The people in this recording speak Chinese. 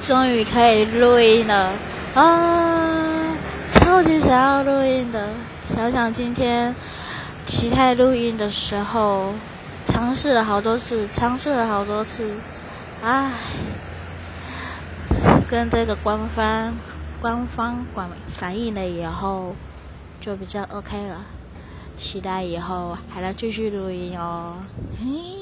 终于可以录音了啊！超级想要录音的，想想今天期待录音的时候，尝试了好多次，尝试了好多次，唉，跟这个官方官方管反映了以后，就比较 OK 了。期待以后还能继续录音哦。嘿。